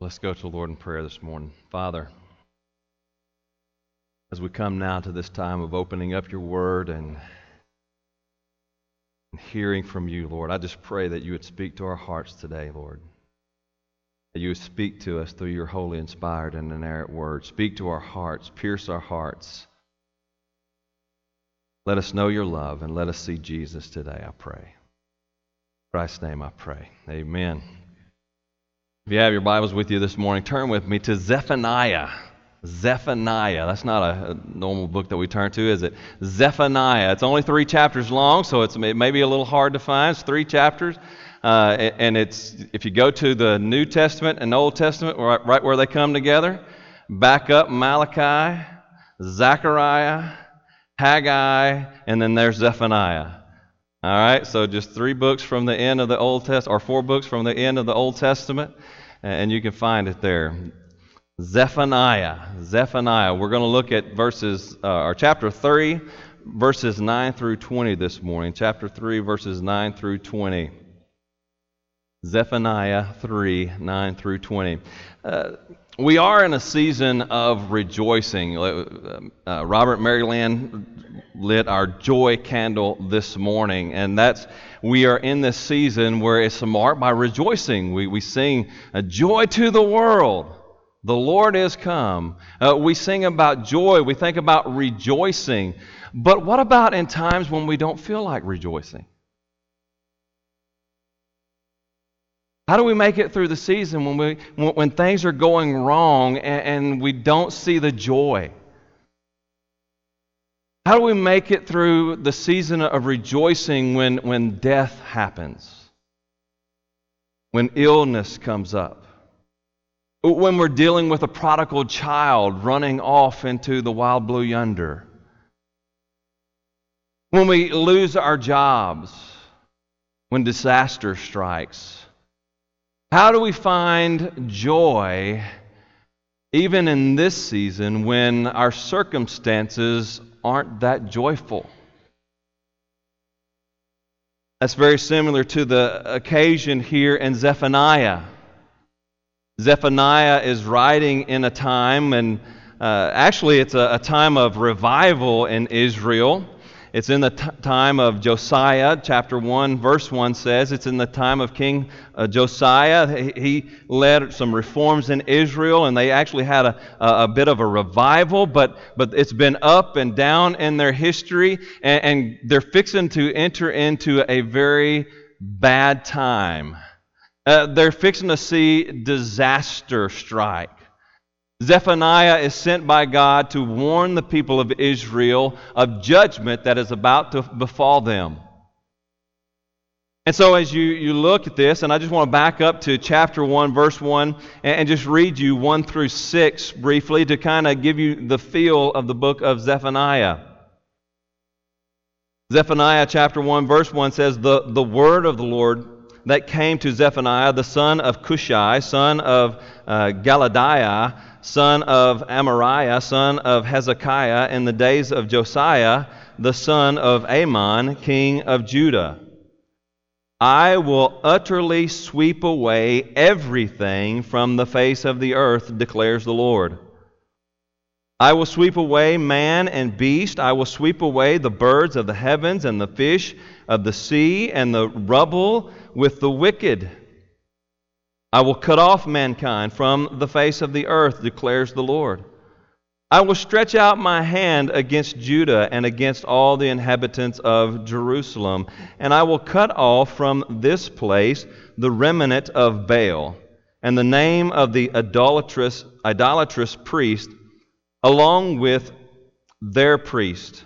Let's go to the Lord in prayer this morning. Father, as we come now to this time of opening up your word and hearing from you, Lord, I just pray that you would speak to our hearts today, Lord. That you would speak to us through your holy, inspired, and inerrant word. Speak to our hearts, pierce our hearts. Let us know your love and let us see Jesus today, I pray. In Christ's name I pray. Amen. If you have your Bibles with you this morning, turn with me to Zephaniah. Zephaniah. That's not a, normal book that we turn to, is it? Zephaniah. It's only three chapters long, so it's it may be a little hard to find. It's three chapters. Uh, and it's if you go to the New Testament and Old Testament, right, right where they come together, back up Malachi, Zechariah, Haggai, and then there's Zephaniah. All right, so just three books from the end of the Old Testament, or four books from the end of the Old Testament and you can find it there. Zephaniah. Zephaniah. We're going to look at verses, uh, or chapter 3, verses 9 through 20 this morning. Chapter 3, verses 9 through 20. Zephaniah 3, 9 through 20. Uh, we are in a season of rejoicing. Uh, uh, Robert Maryland lit our joy candle this morning, and that's we are in this season where it's marked by rejoicing. We, we sing a joy to the world. The Lord is come. Uh, we sing about joy. We think about rejoicing. But what about in times when we don't feel like rejoicing? How do we make it through the season when, we, when things are going wrong and, and we don't see the joy? How do we make it through the season of rejoicing when, when death happens? When illness comes up? When we're dealing with a prodigal child running off into the wild blue yonder? When we lose our jobs? When disaster strikes? How do we find joy even in this season when our circumstances aren't that joyful? That's very similar to the occasion here in Zephaniah. Zephaniah is writing in a time, and uh, actually, it's a, a time of revival in Israel. It's in the t- time of Josiah, chapter 1, verse 1 says. It's in the time of King uh, Josiah. He, led some reforms in Israel, and they actually had a, a, a, bit of a revival, but, but it's been up and down in their history, and, and they're fixing to enter into a very bad time. Uh, they're fixing to see disaster strike. Zephaniah is sent by God to warn the people of Israel of judgment that is about to befall them. And so, as you, you look at this, and I just want to back up to chapter 1, verse 1, and, and just read you 1 through 6 briefly to kind of give you the feel of the book of Zephaniah. Zephaniah chapter 1, verse 1 says, The, the word of the Lord that came to Zephaniah, the son of Cushai, son of uh, Galadiah, son of Amariah, son of Hezekiah, in the days of Josiah, the son of Amon, king of Judah. I will utterly sweep away everything from the face of the earth, declares the Lord. I will sweep away man and beast. I will sweep away the birds of the heavens and the fish of the sea and the rubble with the wicked. I will cut off mankind from the face of the earth, declares the Lord. I will stretch out my hand against Judah and against all the inhabitants of Jerusalem, and I will cut off from this place the remnant of Baal and the name of the idolatrous, idolatrous priest, along with their priest,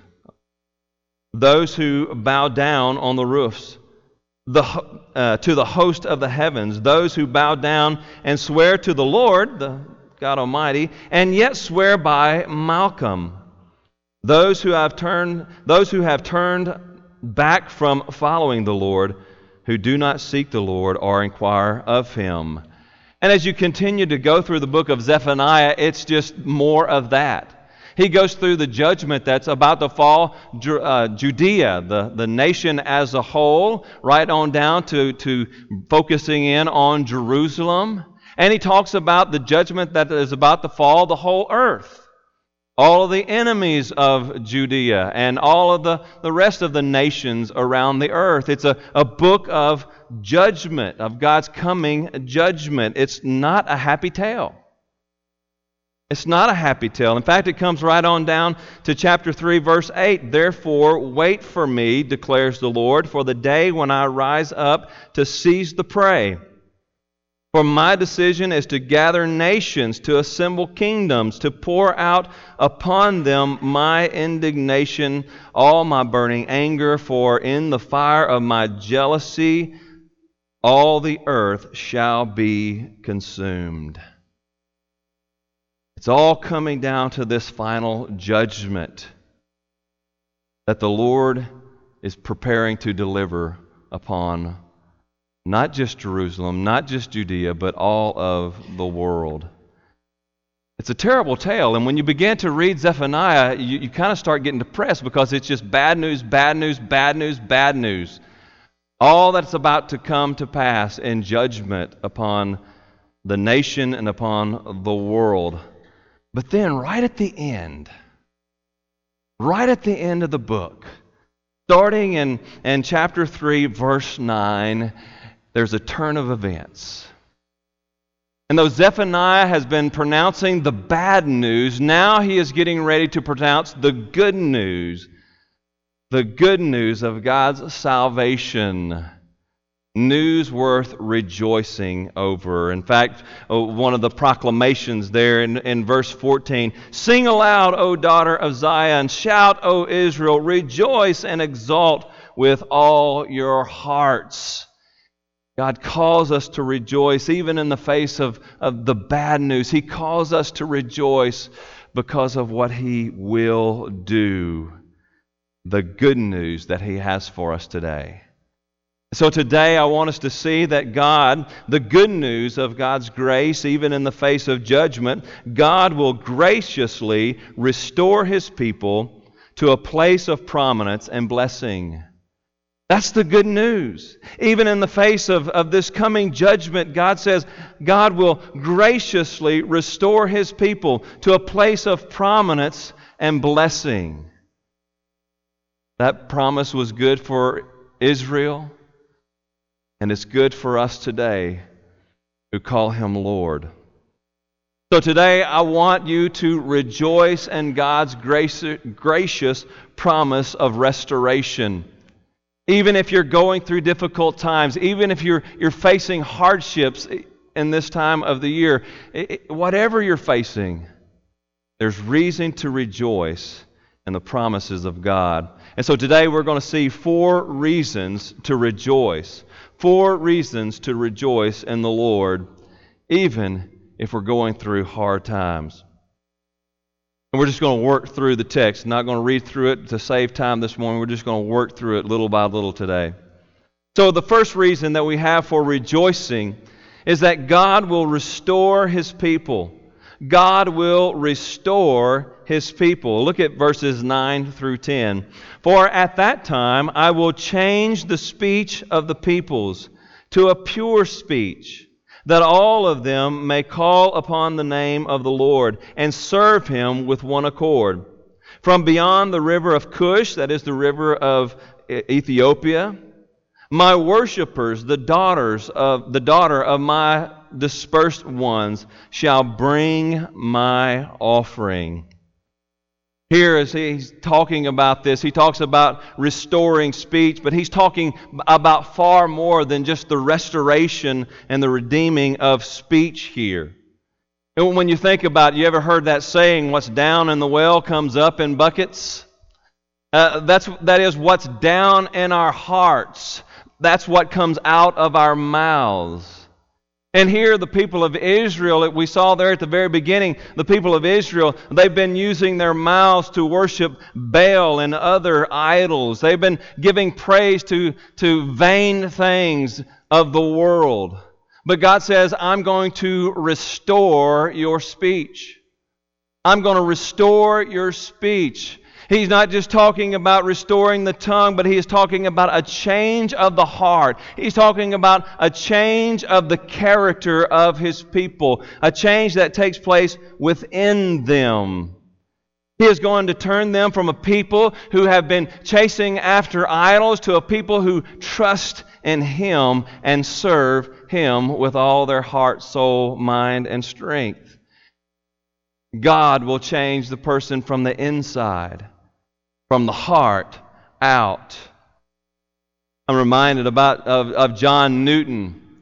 those who bow down on the roofs the, uh, to the host of the heavens, those who bow down and swear to the Lord, the God Almighty, and yet swear by Malcham, those who have turned, those who have turned back from following the Lord, who do not seek the Lord or inquire of him. And as you continue to go through the book of Zephaniah, it's just more of that. He goes through the judgment that's about to fall uh, Judea, the, the nation as a whole, right on down to, to focusing in on Jerusalem. And he talks about the judgment that is about to fall the whole earth. All of the enemies of Judea and all of the, the rest of the nations around the earth. It's a, a book of judgment, of God's coming judgment. It's not a happy tale. It's not a happy tale. In fact, it comes right on down to chapter 3, verse 8. Therefore, wait for me, declares the Lord, for the day when I rise up to seize the prey. For my decision is to gather nations, to assemble kingdoms, to pour out upon them my indignation, all my burning anger, for in the fire of my jealousy all the earth shall be consumed. It's all coming down to this final judgment that the Lord is preparing to deliver upon not just Jerusalem, not just Judea, but all of the world. It's a terrible tale, and when you begin to read Zephaniah, you, you kind of start getting depressed because it's just bad news, bad news, bad news, bad news. All that's about to come to pass in judgment upon the nation and upon the world. But then, right at the end, right at the end of the book, starting in, in chapter 3, verse 9, there's a turn of events. And though Zephaniah has been pronouncing the bad news, now he is getting ready to pronounce the good news. The good news of God's salvation news worth rejoicing over. In fact, uh, one of the proclamations there in, in verse 14 Sing aloud, O daughter of Zion, shout, O Israel, rejoice and exult with all your hearts. God calls us to rejoice even in the face of, of the bad news. He calls us to rejoice because of what He will do, the good news that He has for us today. So today I want us to see that God, the good news of God's grace, even in the face of judgment, God will graciously restore His people to a place of prominence and blessing. That's the good news. Even in the face of, of this coming judgment, God says God will graciously restore His people to a place of prominence and blessing. That promise was good for Israel. And it's good for us today who call him Lord. So today I want you to rejoice in God's gracious promise of restoration. Even if you're going through difficult times, even if you're, you're facing hardships in this time of the year, whatever you're facing, there's reason to rejoice in the promises of God. And so today we're going to see four reasons to rejoice. Four reasons to rejoice in the Lord, even if we're going through hard times. And we're just going to work through the text. Not going to read through it to save time this morning. We're just going to work through it little by little today. So, the first reason that we have for rejoicing is that God will restore his people. God will restore his people. Look at verses 9 through 10. For at that time I will change the speech of the peoples to a pure speech, that all of them may call upon the name of the Lord and serve him with one accord. From beyond the river of Cush, that is the river of Ethiopia, my worshippers, the daughters of the daughter of my dispersed ones, shall bring my offering. Here, as he's talking about this, he talks about restoring speech, but he's talking about far more than just the restoration and the redeeming of speech here. And when you think about it, you ever heard that saying, what's down in the well comes up in buckets? Uh, that's, that is what's down in our hearts. That's what comes out of our mouths. And here, the people of Israel, we saw there at the very beginning, the people of Israel, they've been using their mouths to worship Baal and other idols. They've been giving praise to, to vain things of the world. But God says, I'm going to restore your speech. I'm going to restore your speech. He's not just talking about restoring the tongue, but he is talking about a change of the heart. He's talking about a change of the character of his people, a change that takes place within them. He is going to turn them from a people who have been chasing after idols to a people who trust in Him and serve Him with all their heart, soul, mind, and strength. God will change the person from the inside from the heart out. I'm reminded about of, of John Newton.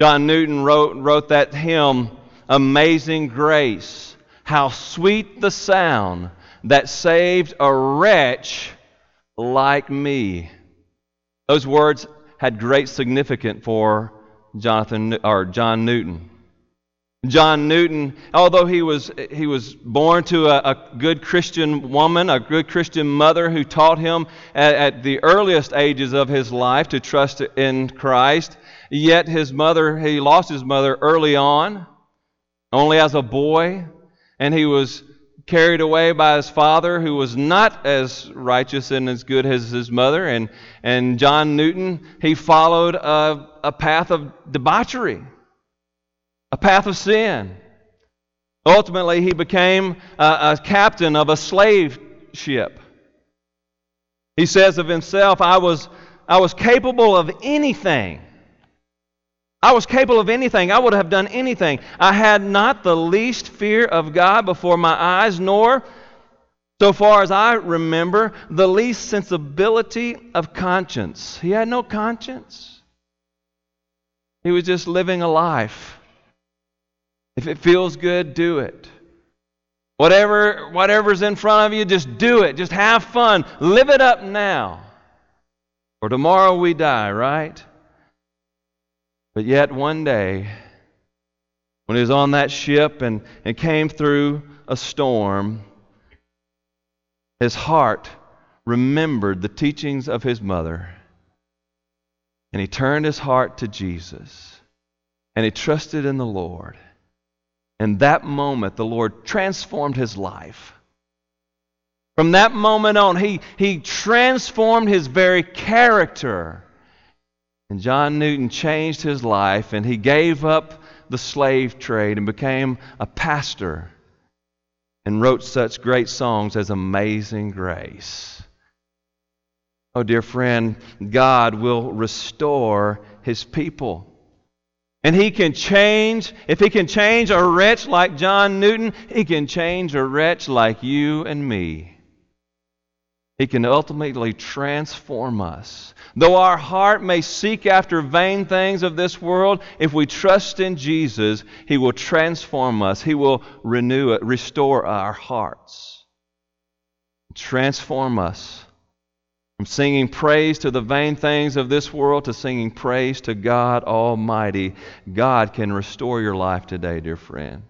John Newton wrote, wrote that hymn, Amazing Grace. How sweet the sound that saved a wretch like me. Those words had great significance for Jonathan or John Newton. John Newton, although he was, he was born to a, a, good Christian woman, a good Christian mother who taught him at, at, the earliest ages of his life to trust in Christ, yet his mother, he lost his mother early on, only as a boy, and he was carried away by his father who was not as righteous and as good as his mother. And, and John Newton, he followed a, a path of debauchery a path of sin. Ultimately, he became a, a captain of a slave ship. He says of himself, I was, I was capable of anything. I was capable of anything. I would have done anything. I had not the least fear of God before my eyes, nor, so far as I remember, the least sensibility of conscience. He had no conscience. He was just living a life if it feels good, do it. Whatever, whatever's in front of you, just do it. Just have fun. Live it up now. For tomorrow we die, right? But yet one day, when he was on that ship and, and came through a storm, his heart remembered the teachings of his mother. And he turned his heart to Jesus. And he trusted in the Lord. In that moment, the Lord transformed his life. From that moment on, he, he transformed his very character. And John Newton changed his life and he gave up the slave trade and became a pastor and wrote such great songs as Amazing Grace. Oh, dear friend, God will restore his people. And he can change, if he can change a wretch like John Newton, he can change a wretch like you and me. He can ultimately transform us. Though our heart may seek after vain things of this world, if we trust in Jesus, he will transform us. He will renew it, restore our hearts, transform us from singing praise to the vain things of this world to singing praise to God Almighty, God can restore your life today, dear friend.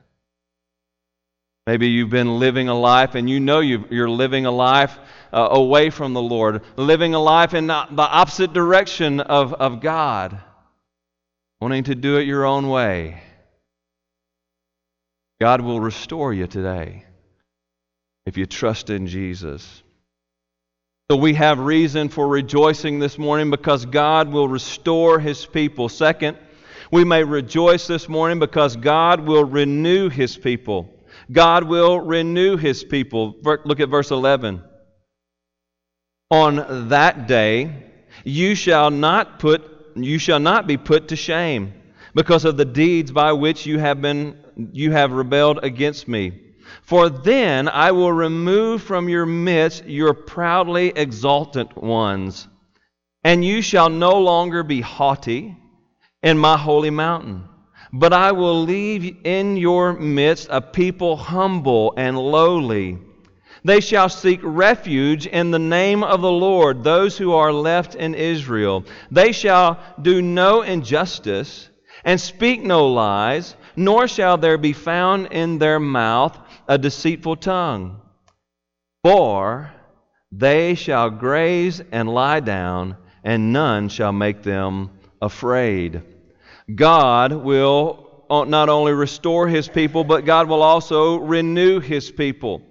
Maybe you've been living a life and you know you are living a life uh, away from the Lord, living a life in the opposite direction of, of God, wanting to do it your own way. God will restore you today if you trust in Jesus. So we have reason for rejoicing this morning because God will restore his people. Second, we may rejoice this morning because God will renew his people. God will renew his people. Look at verse 11. On that day, you shall not put you shall not be put to shame because of the deeds by which you have been you have rebelled against me. For then I will remove from your midst your proudly exultant ones, and you shall no longer be haughty in my holy mountain. But I will leave in your midst a people humble and lowly. They shall seek refuge in the name of the Lord, those who are left in Israel. They shall do no injustice and speak no lies, nor shall there be found in their mouth a deceitful tongue. For they shall graze and lie down, and none shall make them afraid. God will not only restore his people, but God will also renew his people.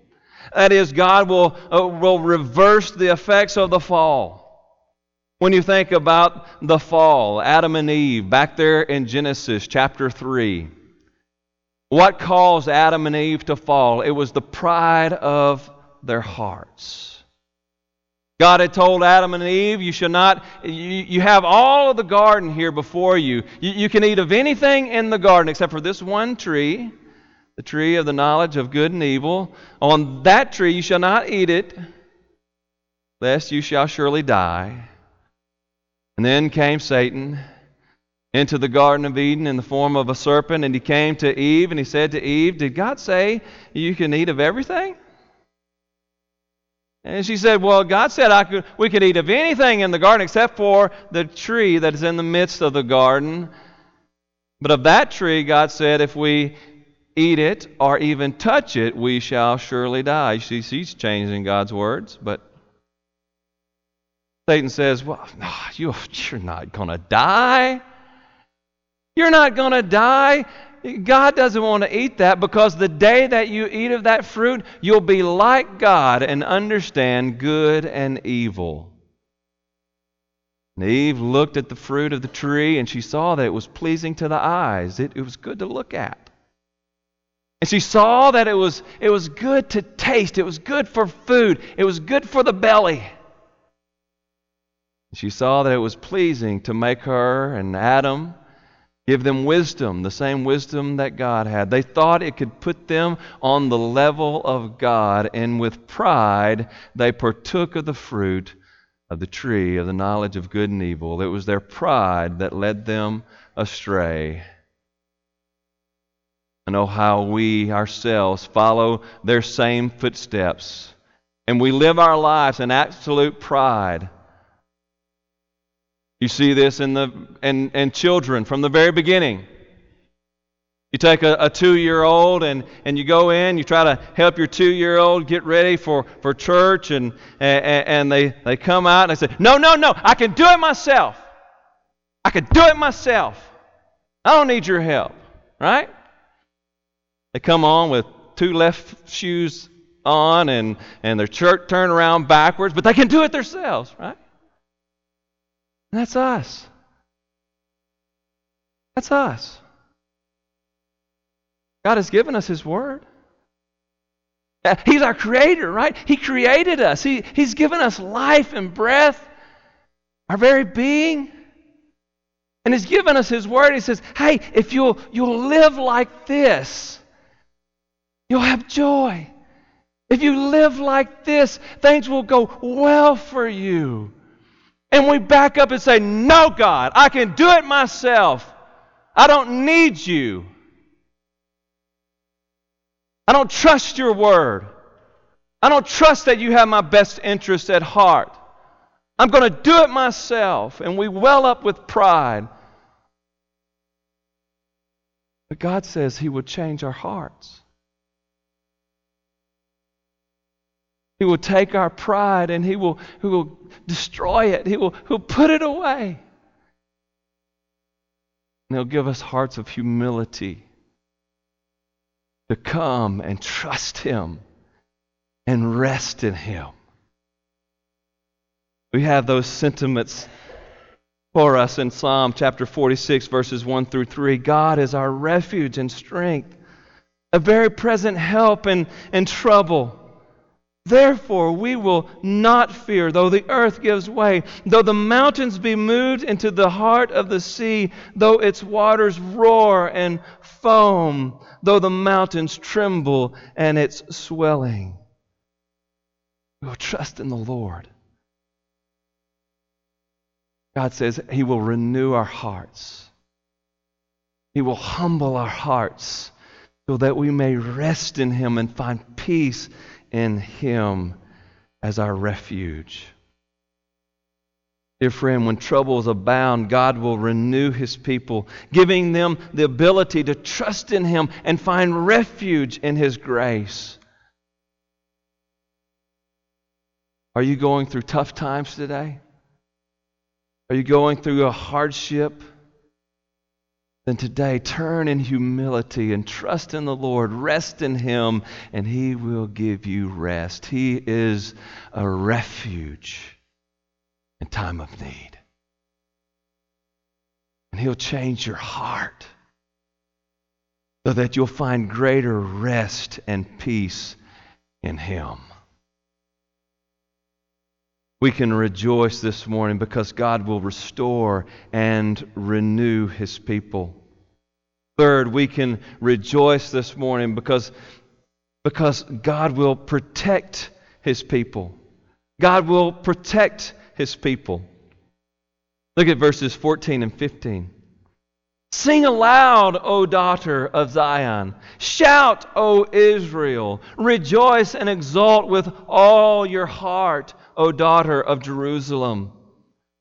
That is, God will, uh, will reverse the effects of the fall. When you think about the fall, Adam and Eve, back there in Genesis chapter 3, what caused Adam and Eve to fall? It was the pride of their hearts. God had told Adam and Eve, You should not, you, you have all of the garden here before you. you. You can eat of anything in the garden except for this one tree, the tree of the knowledge of good and evil. On that tree you shall not eat it, lest you shall surely die. And then came Satan into the Garden of Eden in the form of a serpent, and he came to Eve and he said to Eve, Did God say you can eat of everything? And she said, Well, God said I could, we could eat of anything in the garden except for the tree that is in the midst of the garden. But of that tree, God said, if we eat it or even touch it, we shall surely die. See, she's changing God's words, but Satan says, Well, no, you, you're not going to die. You're not going to die. God doesn't want to eat that because the day that you eat of that fruit, you'll be like God and understand good and evil. And Eve looked at the fruit of the tree and she saw that it was pleasing to the eyes. It, it was good to look at. And she saw that it was, it was good to taste. It was good for food. It was good for the belly. She saw that it was pleasing to make her and Adam give them wisdom, the same wisdom that God had. They thought it could put them on the level of God, and with pride, they partook of the fruit of the tree of the knowledge of good and evil. It was their pride that led them astray. I know how we ourselves follow their same footsteps, and we live our lives in absolute pride you see this in, the, in, in children from the very beginning. You take a, a two year old and, and you go in, you try to help your two year old get ready for, for church, and, and, and they, they come out and they say, No, no, no, I can do it myself. I can do it myself. I don't need your help, right? They come on with two left shoes on and, and their shirt turned around backwards, but they can do it themselves, right? And that's us. That's us. God has given us His Word. He's our creator, right? He created us. He, he's given us life and breath, our very being. And He's given us His Word. He says, hey, if you'll, you'll live like this, you'll have joy. If you live like this, things will go well for you. And we back up and say, No, God, I can do it myself. I don't need you. I don't trust your word. I don't trust that you have my best interest at heart. I'm going to do it myself. And we well up with pride. But God says He would change our hearts. He will take our pride and He will, he will destroy it. He will he'll put it away. And He'll give us hearts of humility to come and trust Him and rest in Him. We have those sentiments for us in Psalm chapter 46, verses 1 through 3. God is our refuge and strength, a very present help in, in trouble. Therefore, we will not fear, though the earth gives way, though the mountains be moved into the heart of the sea, though its waters roar and foam, though the mountains tremble and its swelling. We will trust in the Lord. God says He will renew our hearts, He will humble our hearts so that we may rest in Him and find peace in Him as our refuge. Dear friend, when troubles abound, God will renew His people, giving them the ability to trust in Him and find refuge in His grace. Are you going through tough times today? Are you going through a hardship? Then today turn in humility and trust in the Lord. Rest in Him, and He will give you rest. He is a refuge in time of need. And He'll change your heart so that you'll find greater rest and peace in Him. We can rejoice this morning because God will restore and renew His people. Third, we can rejoice this morning because, because God will protect His people. God will protect His people. Look at verses 14 and 15. Sing aloud, O daughter of Zion. Shout, O Israel. Rejoice and exult with all your heart, O daughter of Jerusalem.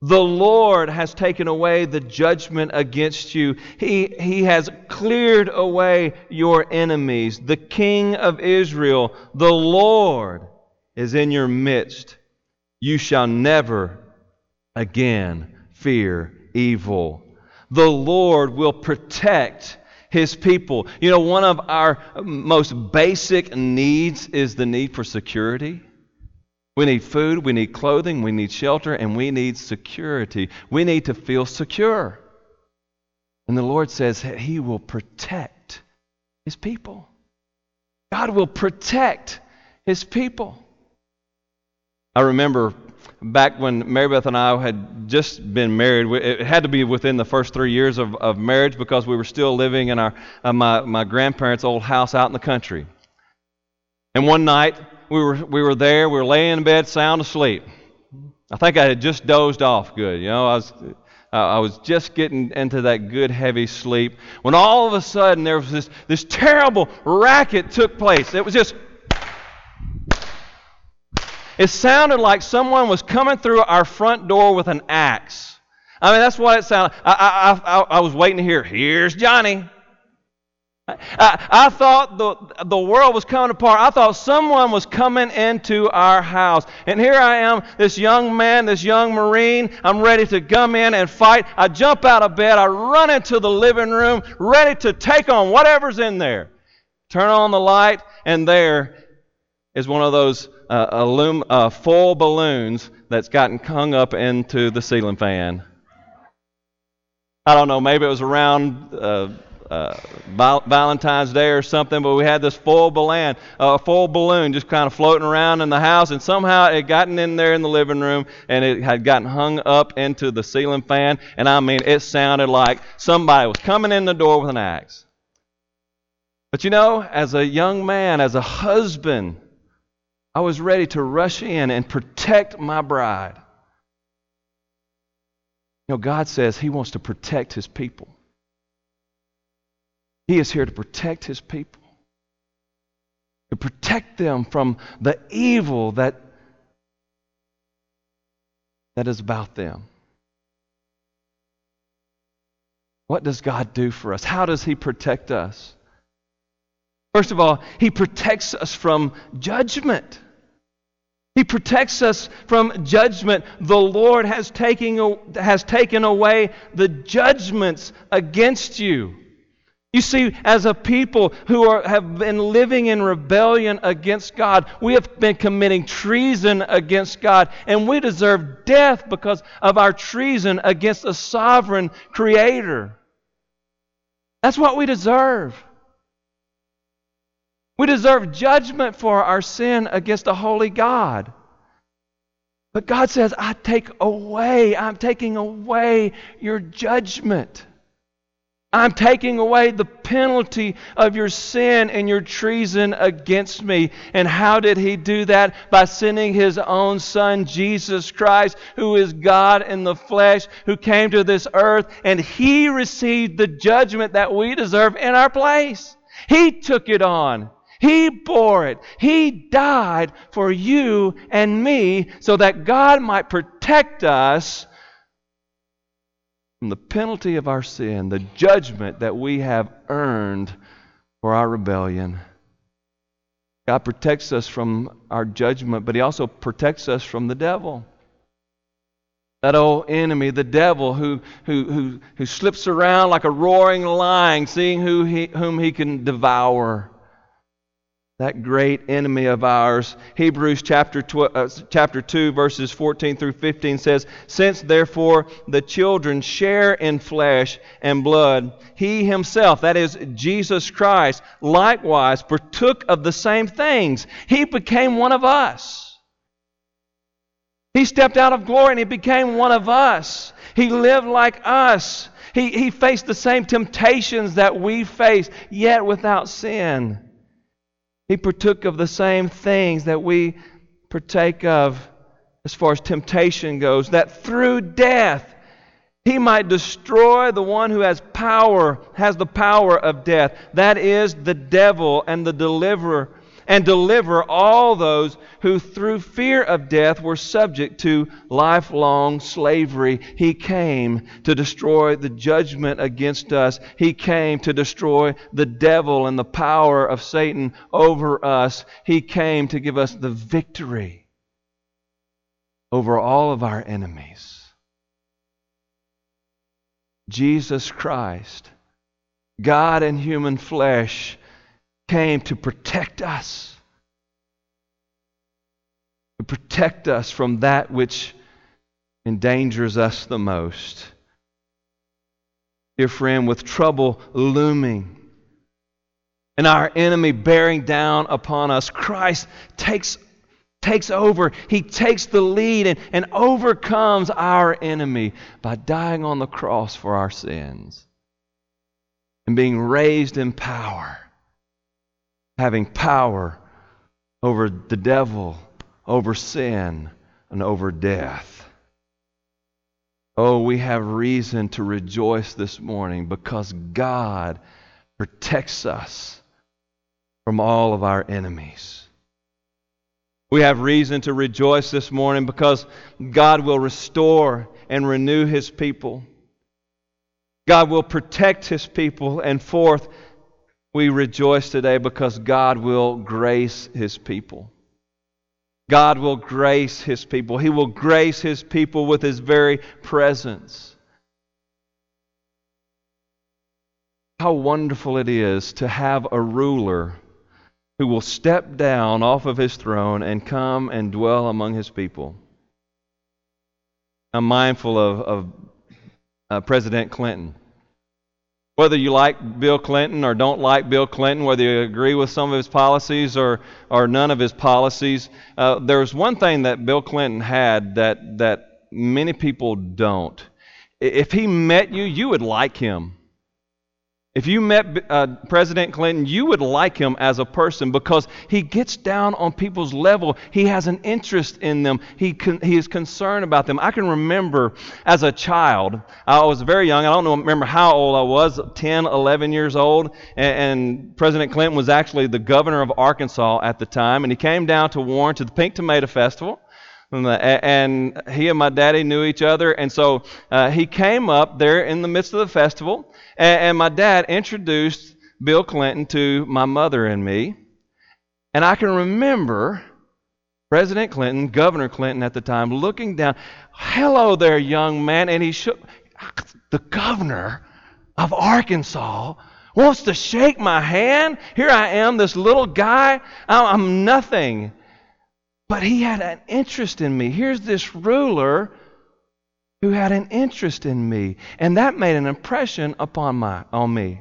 The Lord has taken away the judgment against you. He, he has cleared away your enemies. The King of Israel, the Lord, is in your midst. You shall never again fear evil the Lord will protect his people. You know, one of our most basic needs is the need for security. We need food, we need clothing, we need shelter, and we need security. We need to feel secure. And the Lord says He will protect His people. God will protect His people. I remember back when Mary Beth and I had just been married, it had to be within the first three years of, of marriage because we were still living in our, uh, my, my grandparents' old house out in the country. And one night, we were, we were there, we were laying in bed, sound asleep. I think I had just dozed off good. You know, I was, I was just getting into that good heavy sleep when all of a sudden there was this, this terrible racket took place. It was just it sounded like someone was coming through our front door with an axe. I mean, that's what it sounded. I, I, I, I was waiting to hear, "Here's Johnny." I, I thought the, the world was coming apart. I thought someone was coming into our house. And here I am, this young man, this young Marine. I'm ready to come in and fight. I jump out of bed. I run into the living room, ready to take on whatever's in there. Turn on the light, and there is one of those uh, illum- uh, full balloons that's gotten hung up into the ceiling fan. I don't know, maybe it was around uh, uh, Valentine's Day or something, but we had this full balloon, uh, full balloon just kind of floating around in the house, and somehow it gotten in there in the living room, and it had gotten hung up into the ceiling fan, and I mean, it sounded like somebody was coming in the door with an axe. But you know, as a young man, as a husband, I was ready to rush in and protect my bride. You know, God says He wants to protect His people. He is here to protect His people, to protect them from the evil that, that is about them. What does God do for us? How does He protect us? First of all, He protects us from judgment. He protects us from judgment. The Lord has taken, has taken away the judgments against you. You see, as a people who are, have been living in rebellion against God, we have been committing treason against God, and we deserve death because of our treason against a sovereign Creator. That's what we deserve. We deserve judgment for our sin against a holy God. But God says, I take away, I'm taking away your judgment. I'm taking away the penalty of your sin and your treason against me. And how did he do that? By sending his own son, Jesus Christ, who is God in the flesh, who came to this earth, and he received the judgment that we deserve in our place. He took it on. He bore it. He died for you and me so that God might protect us from the penalty of our sin, the judgment that we have earned for our rebellion. God protects us from our judgment, but He also protects us from the devil. That old enemy, the devil, who, who, who, who slips around like a roaring lion, seeing who he, whom he can devour. That great enemy of ours. Hebrews chapter, tw- uh, chapter 2, verses 14 through 15 says, Since therefore the children share in flesh and blood, he himself, that is Jesus Christ, likewise partook of the same things. He became one of us he stepped out of glory and he became one of us. He lived like us. He, he faced the same temptations that we face, yet without sin. He partook of the same things that we partake of as far as temptation goes, that through death he might destroy the one who has power, has the power of death. That is the devil and the deliverer and deliver all those who through fear of death were subject to lifelong slavery. He came to destroy the judgment against us. He came to destroy the devil and the power of Satan over us. He came to give us the victory over all of our enemies. Jesus Christ, God in human flesh, came to protect us, to protect us from that which endangers us the most. Dear friend, with trouble looming and our enemy bearing down upon us, Christ takes, takes over. He takes the lead and, and overcomes our enemy by dying on the cross for our sins and being raised in power having power over the devil, over sin, and over death. Oh, we have reason to rejoice this morning because God protects us from all of our enemies. We have reason to rejoice this morning because God will restore and renew His people. God will protect His people. And fourth, we rejoice today because God will grace His people. God will grace His people. He will grace His people with His very presence. How wonderful it is to have a ruler who will step down off of his throne and come and dwell among his people. I'm mindful of, of uh, President Clinton. Whether you like Bill Clinton or don't like Bill Clinton, whether you agree with some of his policies or, or none of his policies, uh, there's one thing that Bill Clinton had that, that many people don't. If he met you, you would like him. If you met uh, President Clinton, you would like him as a person because he gets down on people's level. He has an interest in them. He, con- he is concerned about them. I can remember as a child, I was very young. I don't know, remember how old I was 10, 11 years old. And, and President Clinton was actually the governor of Arkansas at the time. And he came down to Warren to the Pink Tomato Festival and he and my daddy knew each other. And so uh, he came up there in the midst of the festival, and, and my dad introduced Bill Clinton to my mother and me. And I can remember President Clinton, Governor Clinton at the time, looking down, hello there, young man. And he shook, the governor of Arkansas wants to shake my hand. Here I am, this little guy. I'm nothing. But he had an interest in me. Here's this ruler who had an interest in me. And that made an impression upon my, on me.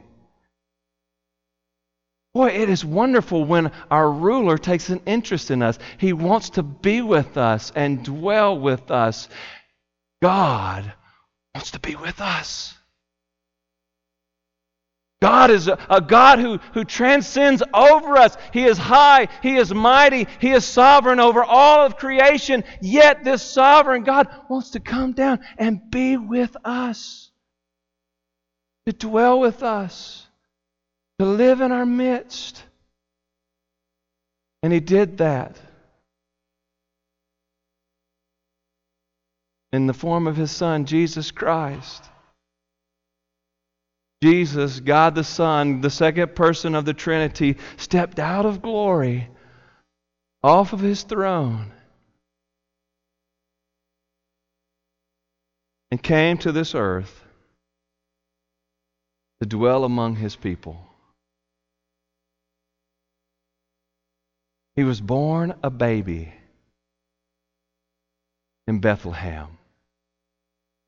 Boy, it is wonderful when our ruler takes an interest in us. He wants to be with us and dwell with us. God wants to be with us. God is a, a, God who, who transcends over us. He is high, He is mighty, He is sovereign over all of creation. Yet, this sovereign God wants to come down and be with us, to dwell with us, to live in our midst. And He did that in the form of His Son, Jesus Christ. Jesus, God the Son, the second person of the Trinity, stepped out of glory, off of his throne, and came to this earth to dwell among his people. He was born a baby in Bethlehem,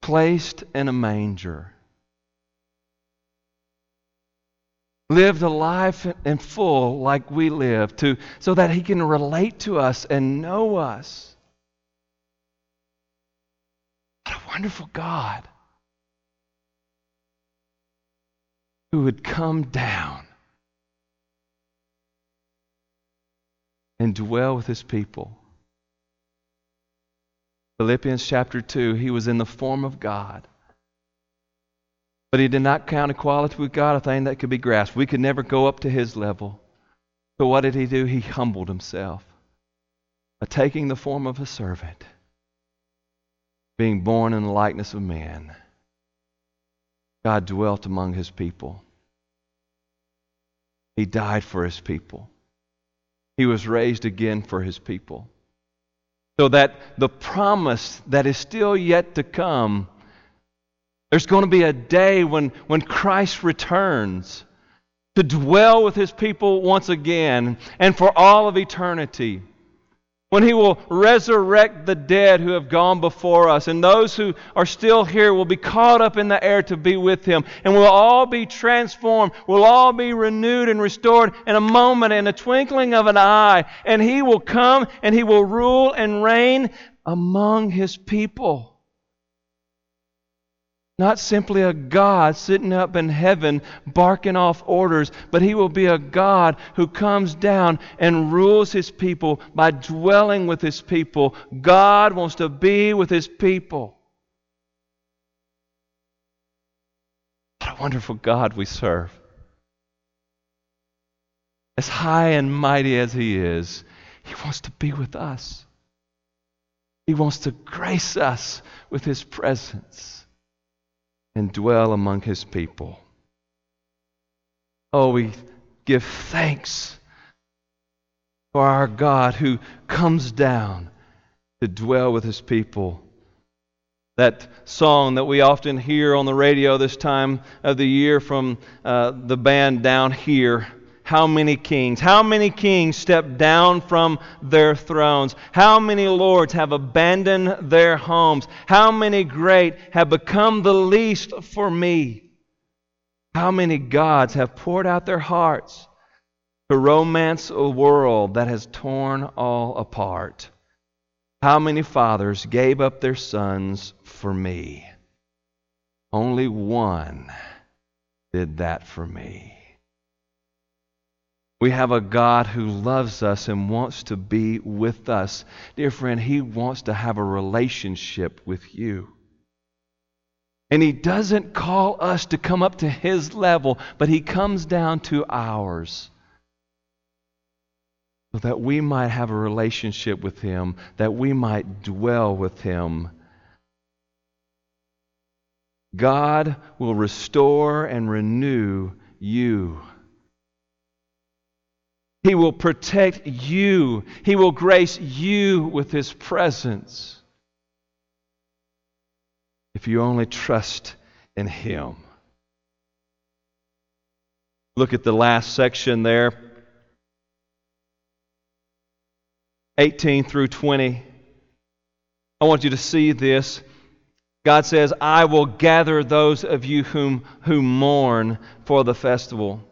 placed in a manger, lived a life in full like we live, to, so that he can relate to us and know us. What a wonderful God who would come down and dwell with his people. Philippians chapter 2, he was in the form of God. But he did not count equality with God a thing that could be grasped. We could never go up to his level. So what did he do? He humbled himself by taking the form of a servant, being born in the likeness of man. God dwelt among his people. He died for his people. He was raised again for his people so that the promise that is still yet to come, there's going to be a day when, when Christ returns to dwell with his people once again and for all of eternity when he will resurrect the dead who have gone before us, and those who are still here will be caught up in the air to be with him, and we'll all be transformed, we'll all be renewed and restored in a moment, in a twinkling of an eye, and he will come and he will rule and reign among his people. Not simply a God sitting up in heaven barking off orders, but He will be a God who comes down and rules His people by dwelling with His people. God wants to be with His people. What a wonderful God we serve. As high and mighty as He is, He wants to be with us. He wants to grace us with His presence and dwell among his people. Oh, we give thanks for our God who comes down to dwell with his people. That song that we often hear on the radio this time of the year from uh, the band Downhere how many kings? How many kings stepped down from their thrones? How many lords have abandoned their homes? How many great have become the least for me? How many gods have poured out their hearts to romance a world that has torn all apart? How many fathers gave up their sons for me? Only one did that for me. We have a God who loves us and wants to be with us. Dear friend, He wants to have a relationship with you. And He doesn't call us to come up to His level, but He comes down to ours so that we might have a relationship with Him, that we might dwell with Him. God will restore and renew you. He will protect you. He will grace you with His presence. If you only trust in Him. Look at the last section there 18 through 20. I want you to see this. God says, I will gather those of you whom, who mourn for the festival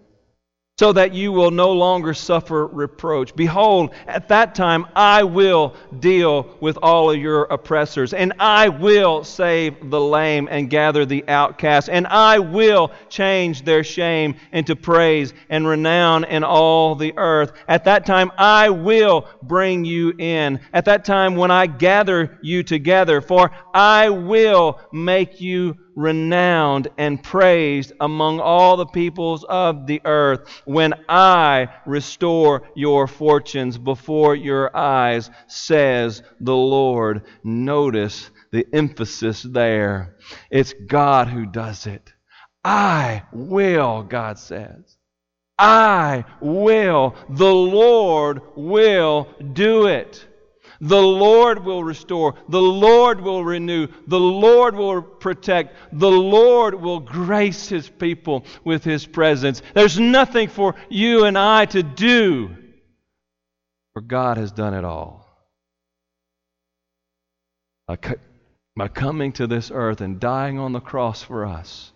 so that you will no longer suffer reproach. Behold, at that time I will deal with all of your oppressors, and I will save the lame and gather the outcast, and I will change their shame into praise and renown in all the earth. At that time I will bring you in. At that time when I gather you together, for I will make you renowned and praised among all the peoples of the earth when I restore your fortunes before your eyes, says the Lord. Notice the emphasis there. It's God who does it. I will, God says. I will. The Lord will do it. The Lord will restore. The Lord will renew. The Lord will protect. The Lord will grace His people with His presence. There's nothing for you and I to do, for God has done it all. By coming to this earth and dying on the cross for us,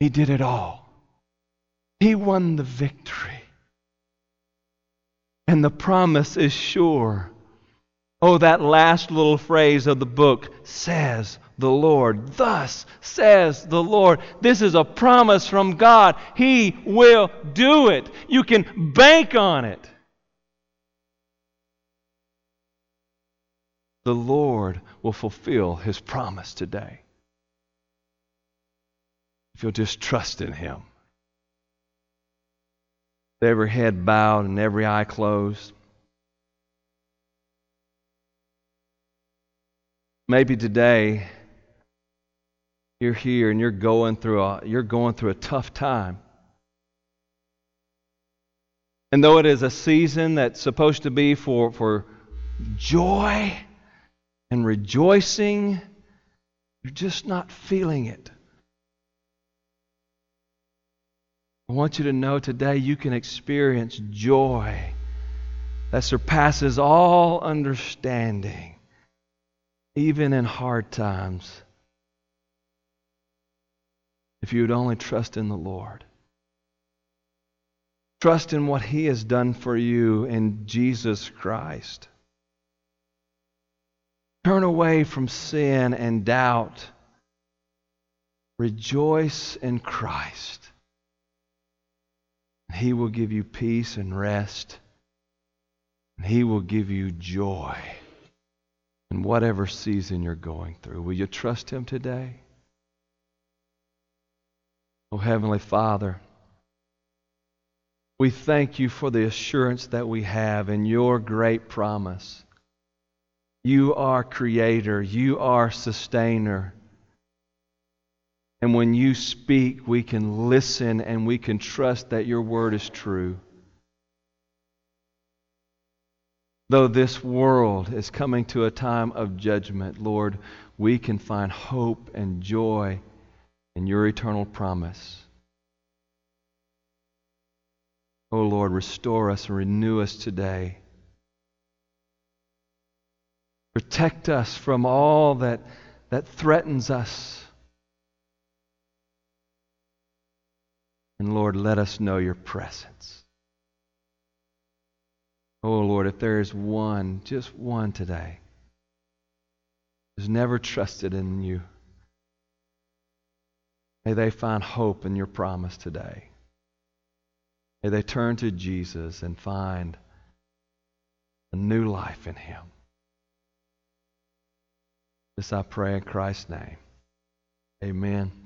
He did it all. He won the victory. And the promise is sure. Oh, that last little phrase of the book says the Lord. Thus says the Lord. This is a promise from God. He will do it. You can bank on it. The Lord will fulfill his promise today. If you'll just trust in him every head bowed and every eye closed. Maybe today you're here and you're going through a, you're going through a tough time. And though it is a season that's supposed to be for, for joy and rejoicing, you're just not feeling it. I want you to know today you can experience joy that surpasses all understanding, even in hard times, if you would only trust in the Lord. Trust in what He has done for you in Jesus Christ. Turn away from sin and doubt. Rejoice in Christ. He will give you peace and rest. And He will give you joy in whatever season you're going through. Will you trust Him today? Oh, Heavenly Father, we thank you for the assurance that we have in your great promise. You are creator, you are sustainer. And when you speak, we can listen and we can trust that your word is true. Though this world is coming to a time of judgment, Lord, we can find hope and joy in your eternal promise. Oh Lord, restore us and renew us today. Protect us from all that, that threatens us. And Lord, let us know your presence. Oh Lord, if there is one, just one today, who's never trusted in you, may they find hope in your promise today. May they turn to Jesus and find a new life in him. This I pray in Christ's name. Amen.